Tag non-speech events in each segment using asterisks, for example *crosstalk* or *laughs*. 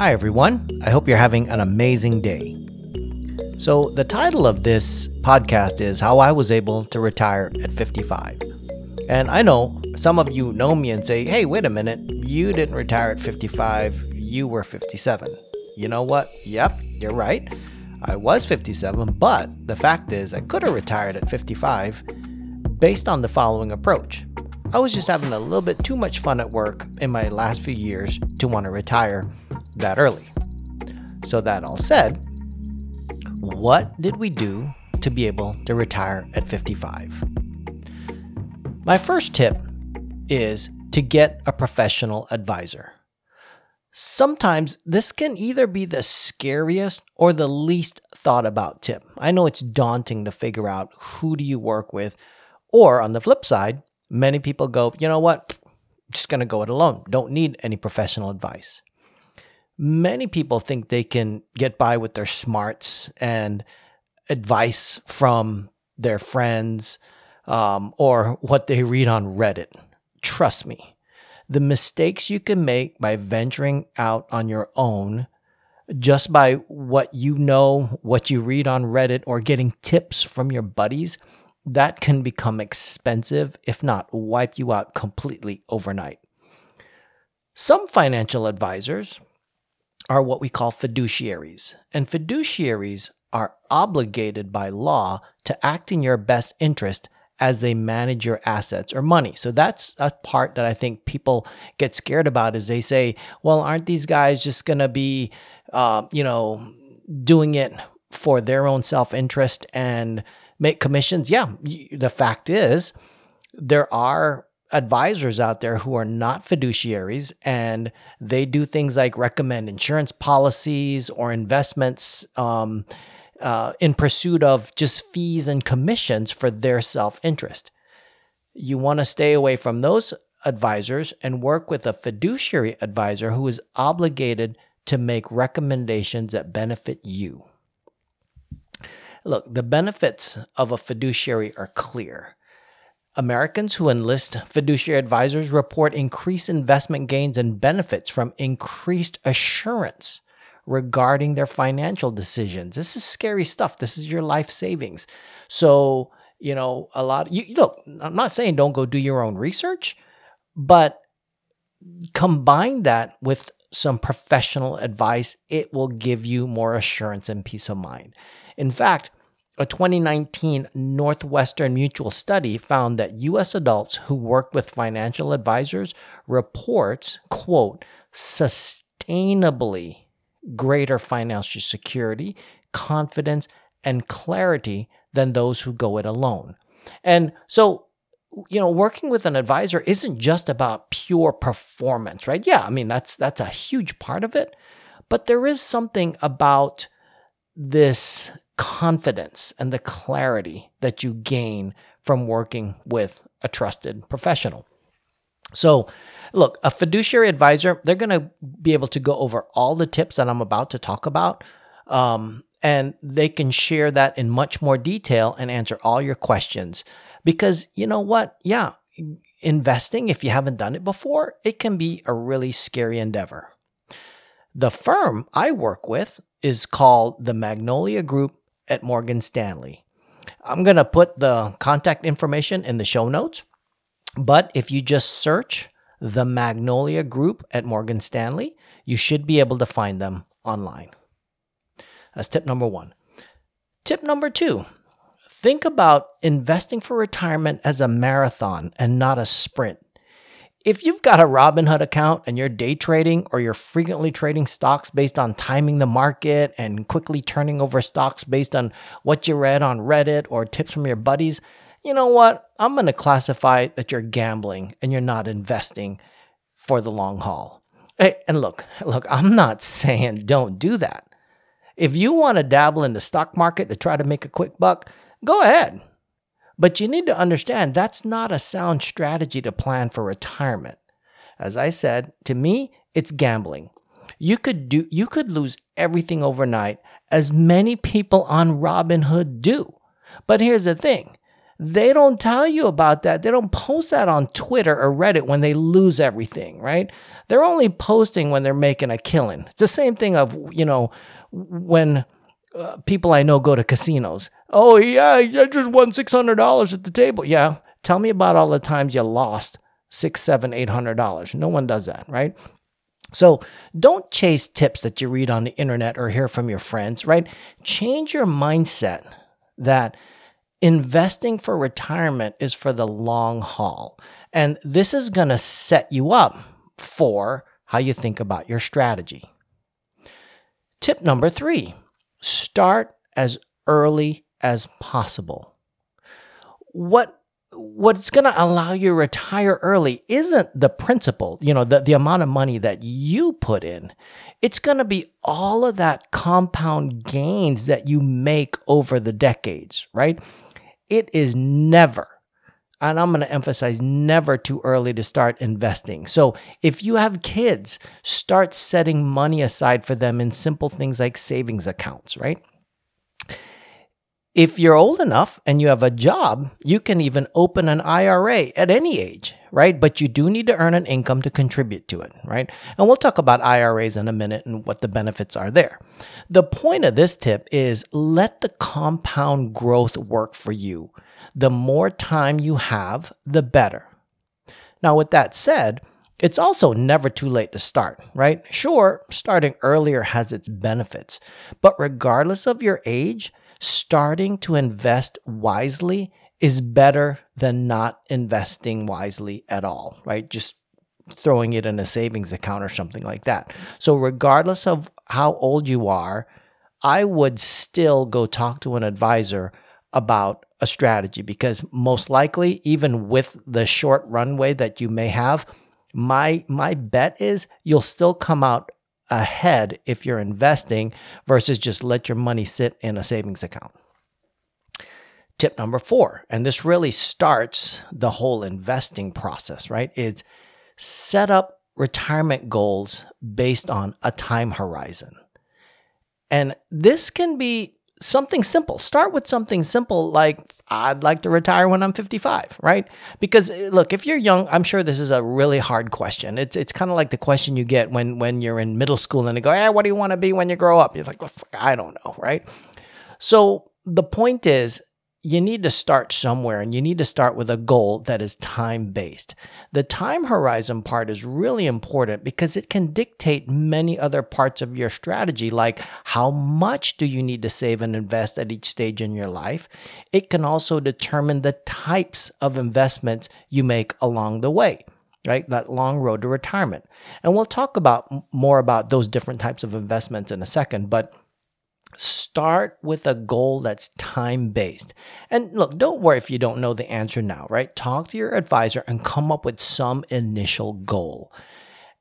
Hi, everyone. I hope you're having an amazing day. So, the title of this podcast is How I Was Able to Retire at 55. And I know some of you know me and say, hey, wait a minute, you didn't retire at 55, you were 57. You know what? Yep, you're right. I was 57, but the fact is, I could have retired at 55 based on the following approach. I was just having a little bit too much fun at work in my last few years to want to retire that early. So, that all said, what did we do to be able to retire at 55? My first tip is to get a professional advisor. Sometimes this can either be the scariest or the least thought about tip. I know it's daunting to figure out who do you work with, or on the flip side, many people go, you know what, just to go it alone. Don't need any professional advice. Many people think they can get by with their smarts and advice from their friends um, or what they read on Reddit. Trust me, the mistakes you can make by venturing out on your own just by what you know, what you read on Reddit, or getting tips from your buddies, that can become expensive, if not wipe you out completely overnight. Some financial advisors are what we call fiduciaries, and fiduciaries are obligated by law to act in your best interest as they manage your assets or money. So that's a part that I think people get scared about is they say, well, aren't these guys just going to be, uh, you know, doing it for their own self interest and make commissions? Yeah. The fact is, there are advisors out there who are not fiduciaries and they do things like recommend insurance policies or investments. Um, uh, in pursuit of just fees and commissions for their self interest. You want to stay away from those advisors and work with a fiduciary advisor who is obligated to make recommendations that benefit you. Look, the benefits of a fiduciary are clear. Americans who enlist fiduciary advisors report increased investment gains and benefits from increased assurance regarding their financial decisions. This is scary stuff. This is your life savings. So, you know, a lot, you, look, I'm not saying don't go do your own research, but combine that with some professional advice, it will give you more assurance and peace of mind. In fact, a 2019 Northwestern Mutual study found that US adults who work with financial advisors reports, quote, sustainably greater financial security, confidence, and clarity than those who go it alone. And so, you know, working with an advisor isn't just about pure performance, right? Yeah, I mean that's that's a huge part of it, but there is something about this confidence and the clarity that you gain from working with a trusted professional. So, look, a fiduciary advisor, they're going to be able to go over all the tips that I'm about to talk about. Um, and they can share that in much more detail and answer all your questions. Because you know what? Yeah, investing, if you haven't done it before, it can be a really scary endeavor. The firm I work with is called the Magnolia Group at Morgan Stanley. I'm going to put the contact information in the show notes. But if you just search the Magnolia Group at Morgan Stanley, you should be able to find them online. That's tip number one. Tip number two think about investing for retirement as a marathon and not a sprint. If you've got a Robinhood account and you're day trading or you're frequently trading stocks based on timing the market and quickly turning over stocks based on what you read on Reddit or tips from your buddies, you know what? I'm going to classify that you're gambling and you're not investing for the long haul. Hey, and look, look, I'm not *laughs* saying don't do that. If you want to dabble in the stock market to try to make a quick buck, go ahead. But you need to understand that's not a sound strategy to plan for retirement. As I said, to me, it's gambling. You could do you could lose everything overnight as many people on Robinhood do. But here's the thing They don't tell you about that. They don't post that on Twitter or Reddit when they lose everything, right? They're only posting when they're making a killing. It's the same thing of, you know, when uh, people I know go to casinos. Oh, yeah, I just won $600 at the table. Yeah. Tell me about all the times you lost six, seven, eight hundred dollars. No one does that, right? So don't chase tips that you read on the internet or hear from your friends, right? Change your mindset that investing for retirement is for the long haul. And this is going to set you up for how you think about your strategy. Tip number three start as early as possible. What what's going to allow you to retire early isn't the principal, you know, the, the amount of money that you put in. It's going to be all of that compound gains that you make over the decades, right? It is never, and I'm going to emphasize never too early to start investing. So if you have kids, start setting money aside for them in simple things like savings accounts, right? If you're old enough and you have a job, you can even open an IRA at any age, right? But you do need to earn an income to contribute to it, right? And we'll talk about IRAs in a minute and what the benefits are there. The point of this tip is let the compound growth work for you. The more time you have, the better. Now, with that said, it's also never too late to start, right? Sure, starting earlier has its benefits, but regardless of your age, starting to invest wisely is better than not investing wisely at all, right? Just throwing it in a savings account or something like that. So, regardless of how old you are, I would still go talk to an advisor about a strategy because most likely, even with the short runway that you may have, my my bet is you'll still come out ahead if you're investing versus just let your money sit in a savings account. Tip number four, and this really starts the whole investing process, right? Is set up retirement goals based on a time horizon. And this can be something simple. Start with something simple like I'd like to retire when I'm 55, right? Because eh, look, if you're young, I'm sure this is a really hard question. It's it's kind of like the question you get when when you're in middle school and they go, "Hey, what do you want to be when you grow up?" You're like, well, "I don't know," right? So the point is you need to start somewhere and you need to start with a goal that is time based. The time horizon part is really important because it can dictate many other parts of your strategy, like how much do you need to save and invest at each stage in your life. It can also determine the types of investments you make along the way right? That long road to retirement. And we'll talk about more about those different types of investments in a second, but start with a goal that's time based. And look, don't worry if you don't know the answer now, right? Talk to your advisor and come up with some initial goal.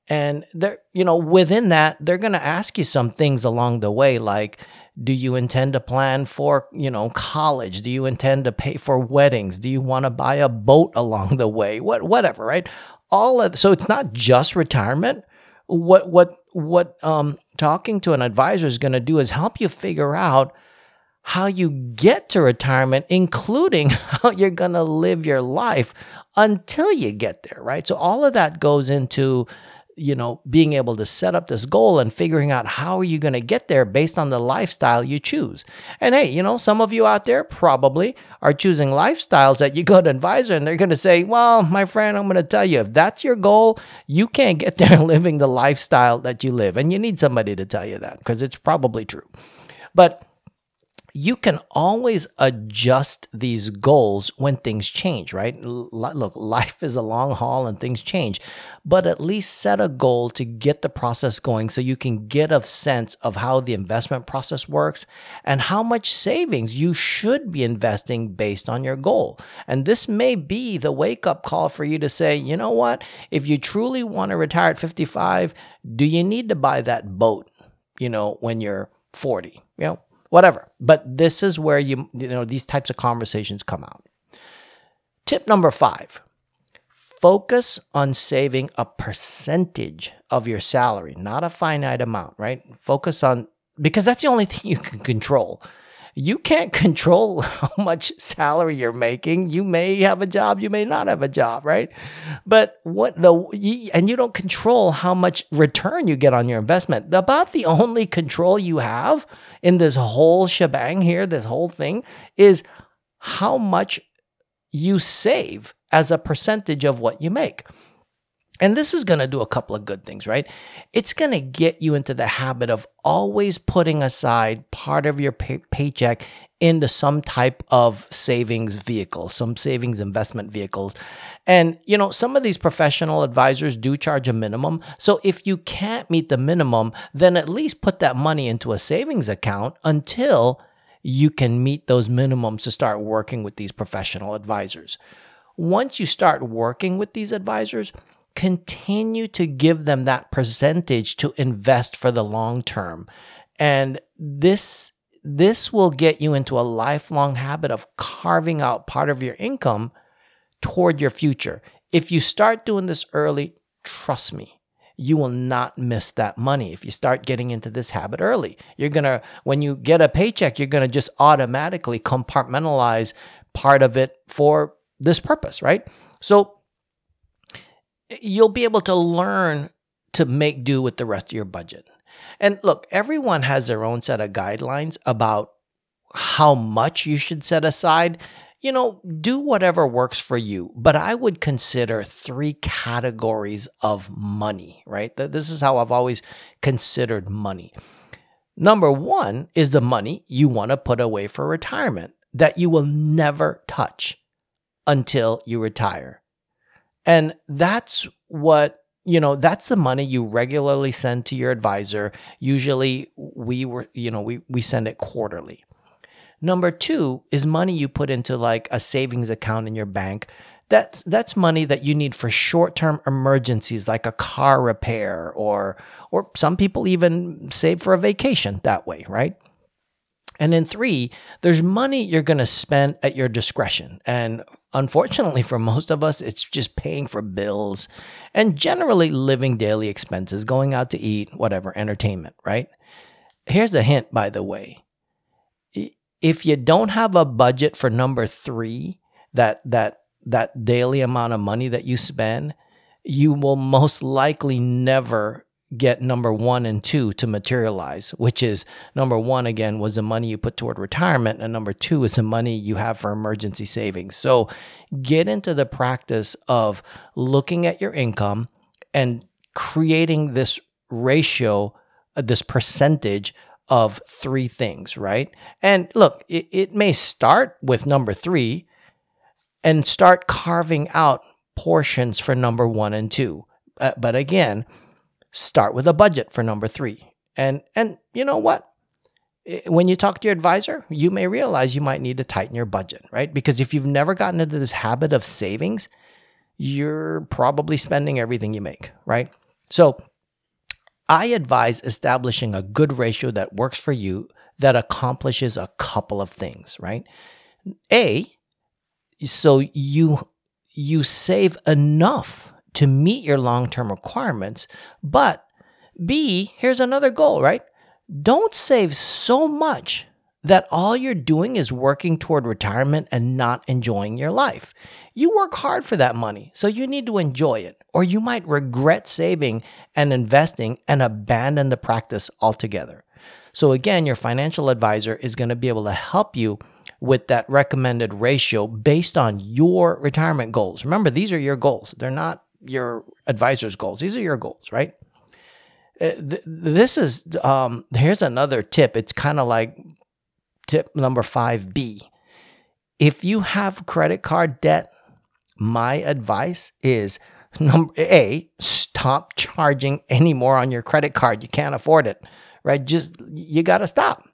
And they're, you know, within that, they're going to ask you some things along the way, like, do you intend to plan for, you know, college? Do you intend to pay for weddings? Do you want to buy a boat along the way? What, whatever, right? All of, so it's not just retirement. What, what, what, um, talking to an advisor is going to do is help you figure out how you get to retirement, including *laughs* how you're going to live your life until you get there, right? So all of that goes into you know, being able to set up this goal and figuring out how are you going to get there based on the lifestyle you choose. And hey, you know, some of you out there probably are choosing lifestyles that you go to advisor and they're going to say, well, my friend, I'm going to tell you, if that's your goal, you can't get there *laughs* living the lifestyle that you live. And you need somebody to tell you that because it's probably true. But you can always adjust these goals when things change, right? L- look, life is a long haul and things change, but at least set a goal to get the process going so you can get a sense of how the investment process works and how much savings you should be investing based on your goal. And this may be the wake up call for you to say, you know what? If you truly want to retire at 55, do you need to buy that boat, you know, when you're 40? You know, whatever. But this is where you you know these types of conversations come out. Tip number 5. Focus on saving a percentage of your salary, not a finite amount, right? Focus on because that's the only thing *laughs* you can control. You can't control *laughs* how much salary you're making. You may have a job, you may not have a job, right? But what the, and you don't control how much return you get on your investment. About the only control you have in this whole shebang here, this whole thing, is how much you save as a percentage of what you make. And this is going to do a couple of good things, right? It's going to get you into the habit of always putting aside part of your pay- paycheck into some type of savings vehicle, some savings investment vehicles. And, you know, some of these professional advisors do charge a minimum. So if you can't meet the minimum, then at least put that money into a savings account until you can meet those minimums to start working with these professional advisors. Once you start working with these advisors, continue to give them that percentage to invest for the long term. And this this will get you into a lifelong habit of carving out part of your income toward your future. If you start doing this early, trust me, you will not miss that money if you start getting into this habit early. You're going to when you get a paycheck, you're going to just automatically compartmentalize part of it for this purpose, right? So you'll be able to learn to make do with the rest of your budget. And look, everyone has their own set of guidelines about how much you should set aside. You know, do whatever works for you, but I would consider three categories of money, right? This is how I've always considered money. Number one is the money you want to put away for retirement that you will never touch until you retire. And that's what you know that's the money you regularly send to your advisor. Usually we were you know we we send it quarterly. Number 2 is money you put into like a savings account in your bank. That's that's money that you need for short-term emergencies like a car repair or or some people even save for a vacation that way right? And then three, there's money you're going to spend at your discretion. And unfortunately, for most of us, it's just paying for bills and generally living daily expenses, going out to eat, whatever, entertainment, right? Here's a hint, by the way. If you don't have a budget for number three, that, that, that daily amount of money that you spend, you will most likely never get number one and two to materialize, which is number one, again, was the money you put toward retirement. And number two is the money you have for emergency savings. So get into the practice of looking at your income and creating this ratio, uh, this percentage of three things, right? And look, it, it may start with number three and start carving out portions for number one and two. Uh, but again, start with a budget for number three. And and you know what? When you talk to your advisor, you may realize you might need to tighten your budget, right? Because if you've never gotten into this habit of savings, you're probably spending everything you make, right? So I advise establishing a good ratio that works for you that accomplishes a couple of things, right? A, so you you save enough to meet your long term requirements. But B, here's another goal, right? Don't save so much that all you're doing is working toward retirement and not enjoying your life. You work hard for that money, so you need to enjoy it, or you might regret saving and investing and abandon the practice altogether. So, again, your financial advisor is going to be able to help you with that recommended ratio based on your retirement goals. Remember, these are your goals, they're not your advisor's goals. These are your goals, right? Uh, this is um, here's another tip. It's kind of like tip number five B. If you have credit card debt, my advice is number A, stop charging any more on your credit card. You can't afford it, right? Just you got to stop.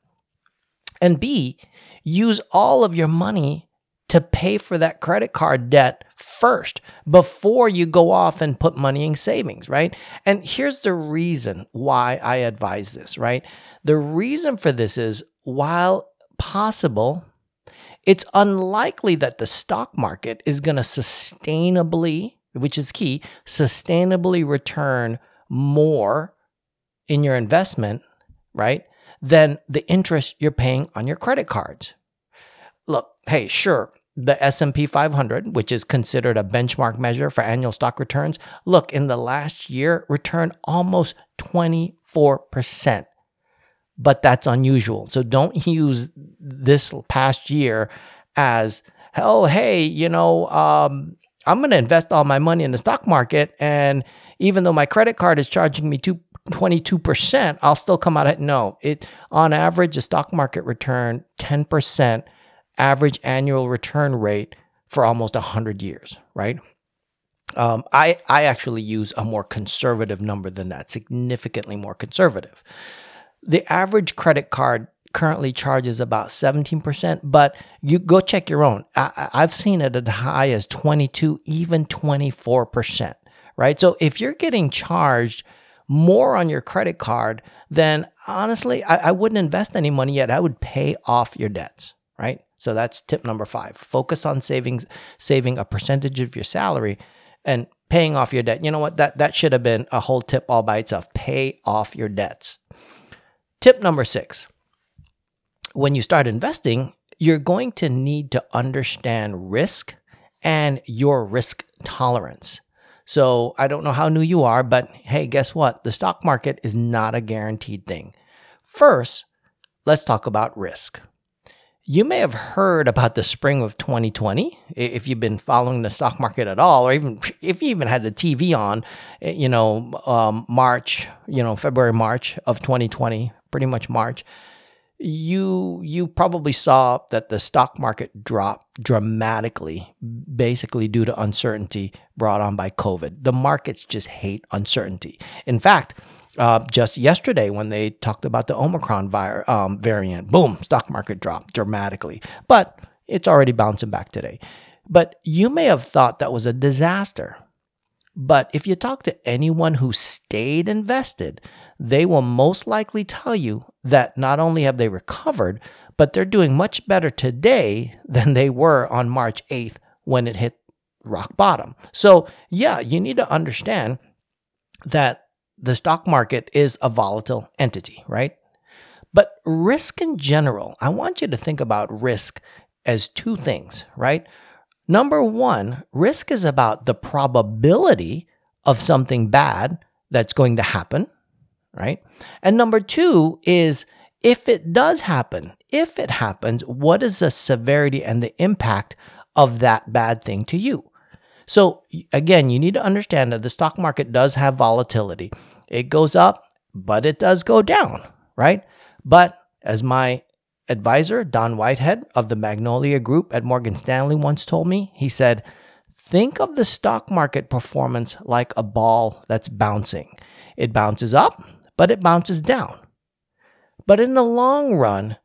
And B, use all of your money to pay for that credit card debt first before you go off and put money in savings, right? And here's the reason why I advise this, right? The reason for this is while possible, it's unlikely that the stock market is going to sustainably, which is key, sustainably return more in your investment, right? than the interest you're paying on your credit cards. Look, hey, sure, the S&P 500, which is considered a benchmark measure for annual stock returns, look, in the last year returned almost 24%. But that's unusual. So don't use this past year as, oh, hey, you know, um, I'm going to invest all my money in the stock market. And even though my credit card is charging me two, 22%, I'll still come out at no. It on average, the stock market return 10% average annual return rate for almost 100 years, right? Um, I, I actually use a more conservative number than that, significantly more conservative. The average credit card currently charges about 17%, but you go check your own. I, I've seen it as high as 22, even 24%, right? So if you're getting charged more on your credit card, then honestly, I, I wouldn't invest any money yet. I would pay off your debts, right? So that's tip number five. Focus on savings, saving a percentage of your salary and paying off your debt. You know what? That that should have been a whole tip all by itself. Pay off your debts. Tip number six. When you start investing, you're going to need to understand risk and your risk tolerance. So I don't know how new you are, but hey, guess what? The stock market is not a guaranteed thing. First, let's talk about risk. You may have heard about the spring of 2020 if you've been following the stock market at all, or even *sniffs* if you even had the TV on, eh, you know, um, March, you know, February, March of 2020, pretty much March. You you probably saw that the stock market dropped dramatically, basically due to uncertainty brought on by COVID. The markets just hate uncertainty. In fact, uh, just yesterday when they talked about the Omicron vi- um, variant. Boom, stock market dropped dramatically, but it's already bouncing back today. But you may have thought that was a disaster. But if you talk to anyone who stayed invested, they will most likely tell you that not only have they recovered, but they're doing much better today *laughs* than they were on March 8th when it hit rock bottom. So, yeah, you need to understand that the stock market is a volatile entity, right? But risk in general, I want you to think about risk as two things, right? Number one, risk is about the probability of something bad that's going to happen, right? And number two is if it does happen, if it happens, what is the severity and the impact of that bad thing to you? So, again, you need to understand that the stock market does have volatility. It goes up, but it does go down, right? But as my advisor, Don Whitehead of the Magnolia Group at Morgan Stanley, once told me, he said, Think of the stock market performance like a ball that's bouncing. It bounces up, but it bounces down. But in the long run,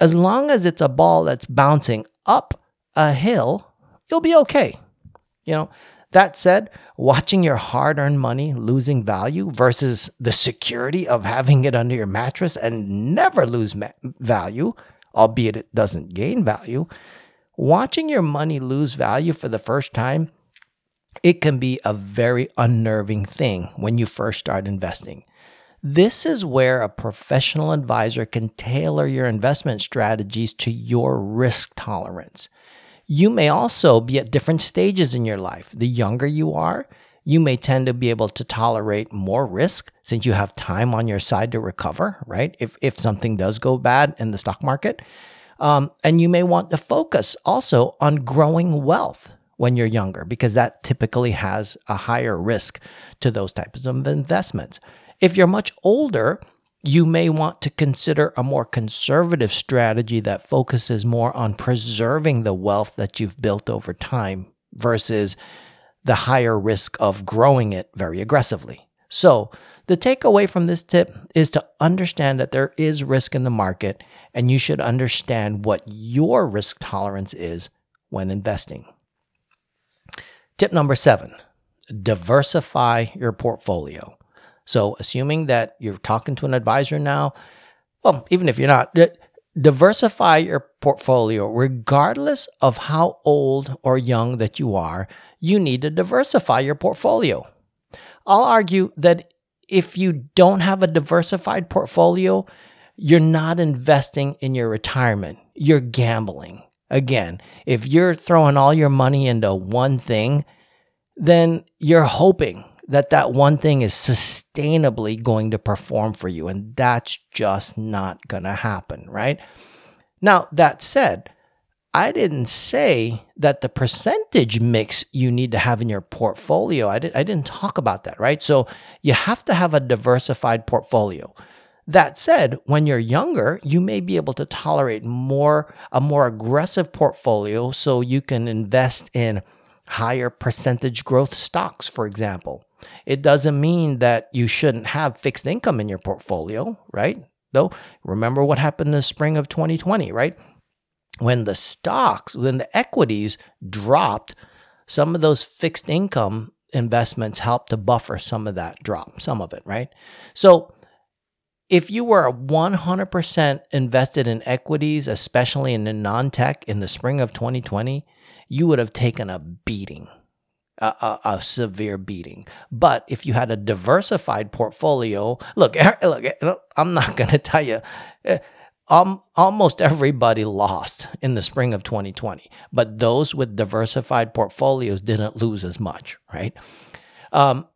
as long as it's a ball that's bouncing up a hill, you'll be okay. You know, that said, watching your hard earned money losing value versus the security of having it under your mattress and never lose ma- value, albeit it doesn't gain value, watching your money lose value for the first time, it can be a very unnerving thing when you first start investing. This is where a professional advisor can tailor your investment strategies to your risk tolerance. You may also be at different stages in your life. The younger you are, you may tend to be able to tolerate more risk since you have time on your side to recover, right? If, if something does go bad in the stock market. Um, and you may want to focus also on growing wealth when you're younger because that typically has a higher risk to those types of investments. If you're much older, you may want to consider a more conservative strategy that focuses more on preserving the wealth that you've built over time versus the higher risk of growing it very aggressively. So, the takeaway from this tip is to understand that there is risk in the market and you should understand what your risk tolerance is when investing. Tip number seven diversify your portfolio. So, assuming that you're talking to an advisor now, well, even if you're not, diversify your portfolio regardless of how old or young that you are. You need to diversify your portfolio. I'll argue that if you don't have a diversified portfolio, you're not investing in your retirement. You're gambling. Again, if you're throwing all your money into one thing, then you're hoping that that one thing is sustainably going to perform for you. And that's just not going to happen, right? Now, that said, I didn't say that the percentage mix you need to have in your portfolio. I, did, I didn't talk about that, right? So you have to have a diversified portfolio. That said, when you're younger, you may be able to tolerate more a more aggressive portfolio so you can invest in higher percentage growth stocks, for example. It doesn't mean that you shouldn't have fixed income in your portfolio, right? Though, remember what happened in the spring of 2020, right? When the stocks, when the equities dropped, some of those fixed income investments helped to buffer some of that drop, some of it, right? So, if you were 100% invested in equities, especially in the non tech in the spring of 2020, you would have taken a beating, a, a, a, severe beating. But if you had a diversified portfolio, look, *laughs* look, I'm not *laughs* going to tell you. Um, almost everybody lost in the spring of 2020, but those with diversified portfolios didn't lose as much, right? Um,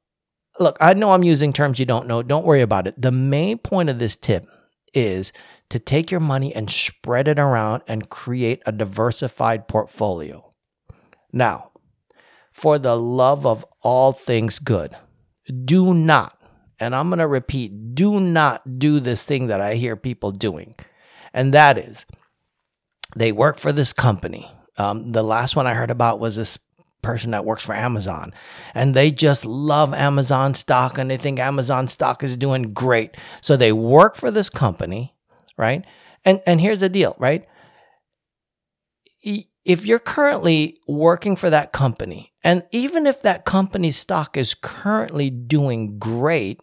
look, I know I'm using terms you don't know. Don't worry about it. The main point of this tip is to take your money and spread it around and create a diversified portfolio. Now, for the love of all things good, do not, and I'm going to repeat, do not do this thing that I hear people doing. And that is, they work for this company. Um, the last one I heard about was this person that works for Amazon and they just love Amazon stock and they think Amazon stock is doing great. So they work for this company, right? And and here's the deal, right? If you're currently working for that company, and even if that company's stock is currently doing great,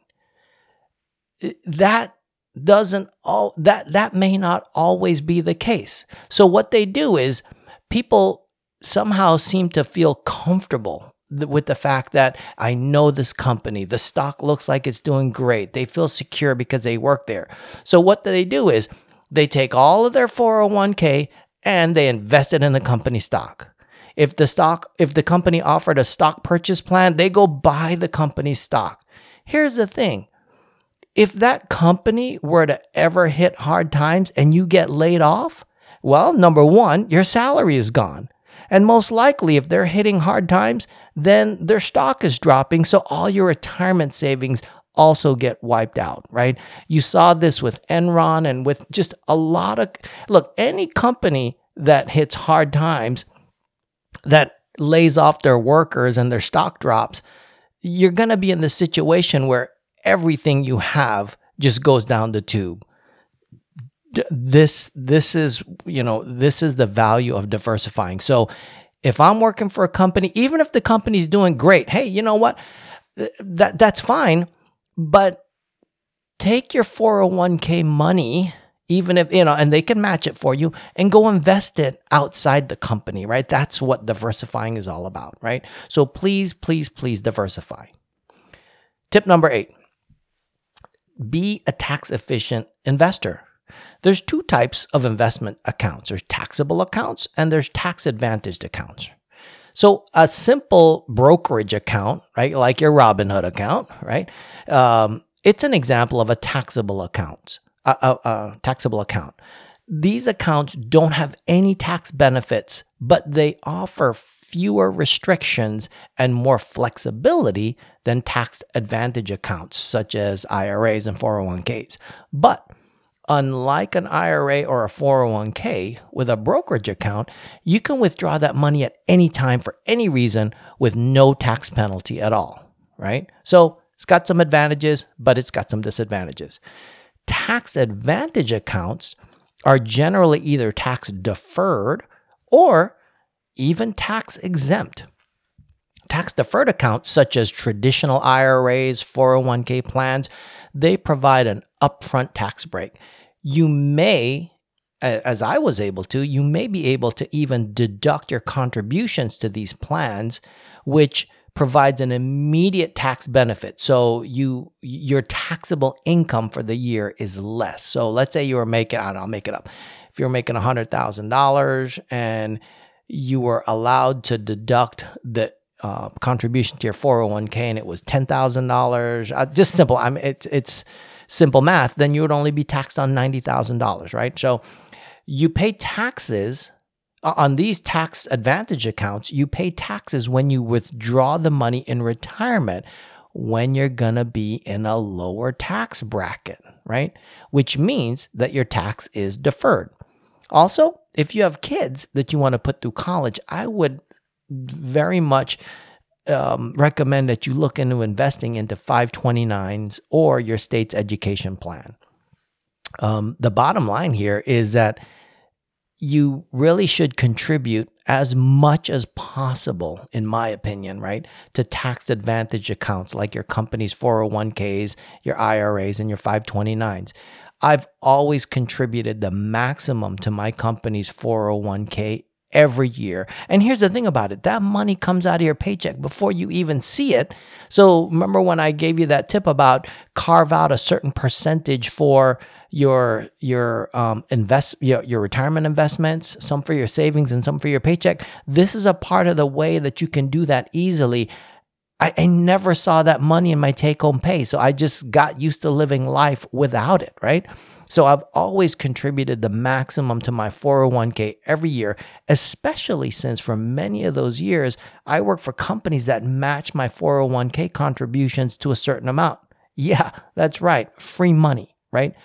eh, that doesn't all that that may not always be the case. So what they do is people somehow seem to feel comfortable with the fact that I know this company, the stock looks like it's doing great. They feel secure because they work there. So what they do is they take all of their 401k and they invested in the company stock. If the stock, if the company offered a stock purchase plan, they go buy the company's stock. Here's the thing. If that company were to ever hit hard times and you get laid off, well, number one, your salary is gone. And most likely, if they're hitting hard times, then their stock is dropping. So all your retirement savings also get wiped out, right? You saw this with Enron and with just a lot of look, any company that hits hard times that lays off their workers and their stock drops, you're going to be in the situation where everything you have just goes down the tube. This this is, you know, this is the value of diversifying. So, if I'm working for a company, even if the company's doing great, hey, you know what? That that's fine but take your 401k money, even if, you know, and they can match it for you and go invest it outside the company, right? That's what diversifying is all about, right? So please, please, please diversify. Tip number eight be a tax efficient investor. There's two types of investment accounts there's taxable accounts and there's tax advantaged accounts. So a simple brokerage account, right, like your Robinhood account, right, um, it's an example of a taxable account. A, a, a taxable account. These accounts don't have any tax benefits, but they offer fewer restrictions and more flexibility than tax advantage accounts such as IRAs and 401ks. But Unlike an IRA or a 401k with a brokerage account, you can withdraw that money at any time for any reason with no tax penalty at all, right? So it's got some advantages, but it's got some disadvantages. Tax advantage accounts are generally either tax deferred or even tax exempt. Tax deferred accounts, such as traditional IRAs, 401k plans, they provide an upfront tax break you may, as I was able to, you may be able to even deduct your contributions to these plans, which provides an immediate tax benefit. So you your taxable income for the year is less. So let's say you were making, I don't know, I'll make it up. If you're making $100,000 and you were allowed to deduct the uh, contribution to your 401k and it was $10,000, uh, just simple. I mean, it's, it's simple math, then you would only be taxed on $90,000, right? So you pay taxes uh, on these tax advantage accounts, you pay taxes when you withdraw the money in retirement when you're going to be in a lower tax bracket, right? Which means that your tax is deferred. Also, if you have kids that you want to put through college, I would very much um, recommend that you look into investing into 529s or your state's education plan. Um, the bottom line here is that you really should contribute as much as possible, in my opinion, right, to tax advantage accounts like your company's 401ks, your IRAs, and your 529s. I've always contributed the maximum to my company's 401k every year. And here's the thing about it that money comes out of your paycheck before you even see it. So remember when I gave you that tip about carve out a certain percentage for your your um invest your, your retirement investments some for your savings and some for your paycheck this is a part of the way that you can do that easily I, I never saw that money in my take home pay so i just got used to living life without it right so i've always contributed the maximum to my 401k every year especially since for many of those years i work for companies that match my 401k contributions to a certain amount yeah that's right free money right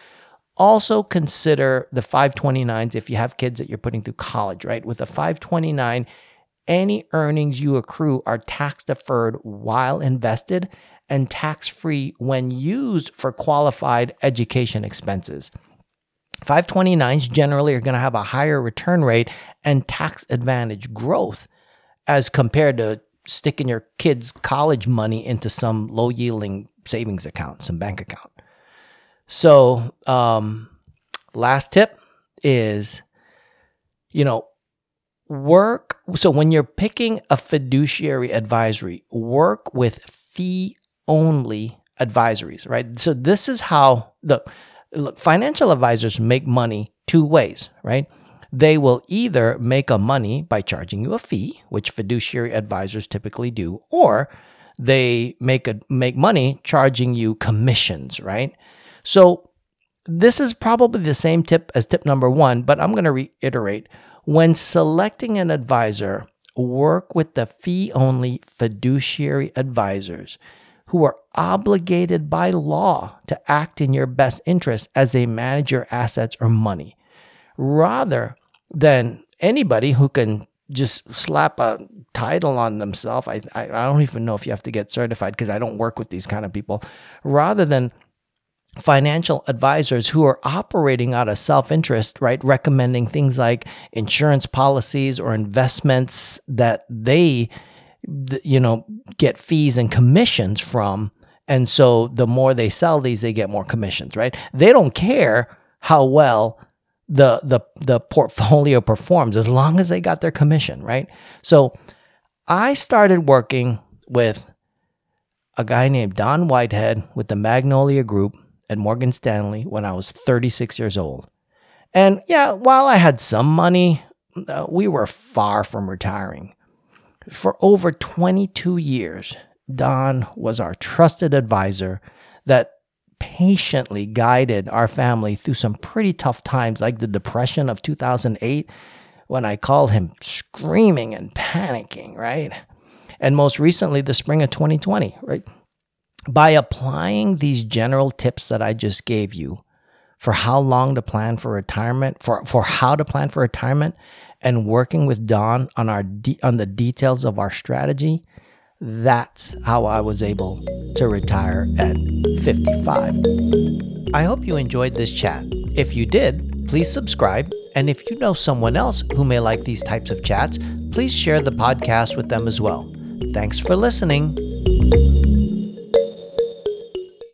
also consider the 529s if you have kids that you're putting through college, right? With a 529, any earnings you accrue are tax deferred while invested and tax free when used for qualified education expenses. 529s generally are going to have a higher return rate and tax advantage growth as compared to sticking your kids' college money into some low yielding savings account, some bank account. So, um, last tip is, you know, work. So when you're picking a fiduciary advisory, work with fee only advisories, right? So this is how the look, financial advisors make money two ways, right? They will either make a money by charging you a fee, which fiduciary advisors typically do, or they make a make money charging you commissions, right? So this is probably the same tip as tip number one, but I'm going to reiterate. When selecting an advisor, work with the fee only fiduciary advisors who are obligated by law to act in your best interest as they manage your assets or money, rather than anybody who can just slap a title on themselves. I, I, I don't even know if you have to get certified because I don't work with these kind of people, rather than financial advisors who are operating out of self interest, right? Recommending things like insurance policies or investments that they, you know, get fees and commissions from. And so the more they sell these, they get more commissions, right? They don't care how well the the the portfolio performs as long as they got their commission, right? So I started working with a guy named Don Whitehead with the Magnolia Group at Morgan Stanley when I was 36 years old. And yeah, while I had some money, uh, we were far from retiring. For over 22 years, Don was our trusted advisor that patiently guided our family through some pretty tough times, like the Depression of 2008, when I called him screaming and panicking, right? And most recently, the spring of 2020, right? by applying these general tips that I just gave you for how long to plan for retirement, for, for how to plan for retirement, and working with Don on our de- on the details of our strategy, that's how I was able to retire at 55. I hope you enjoyed this chat. If you did, please subscribe. And if you know someone else who may like these types of chats, please share the podcast with them as well. Thanks for listening.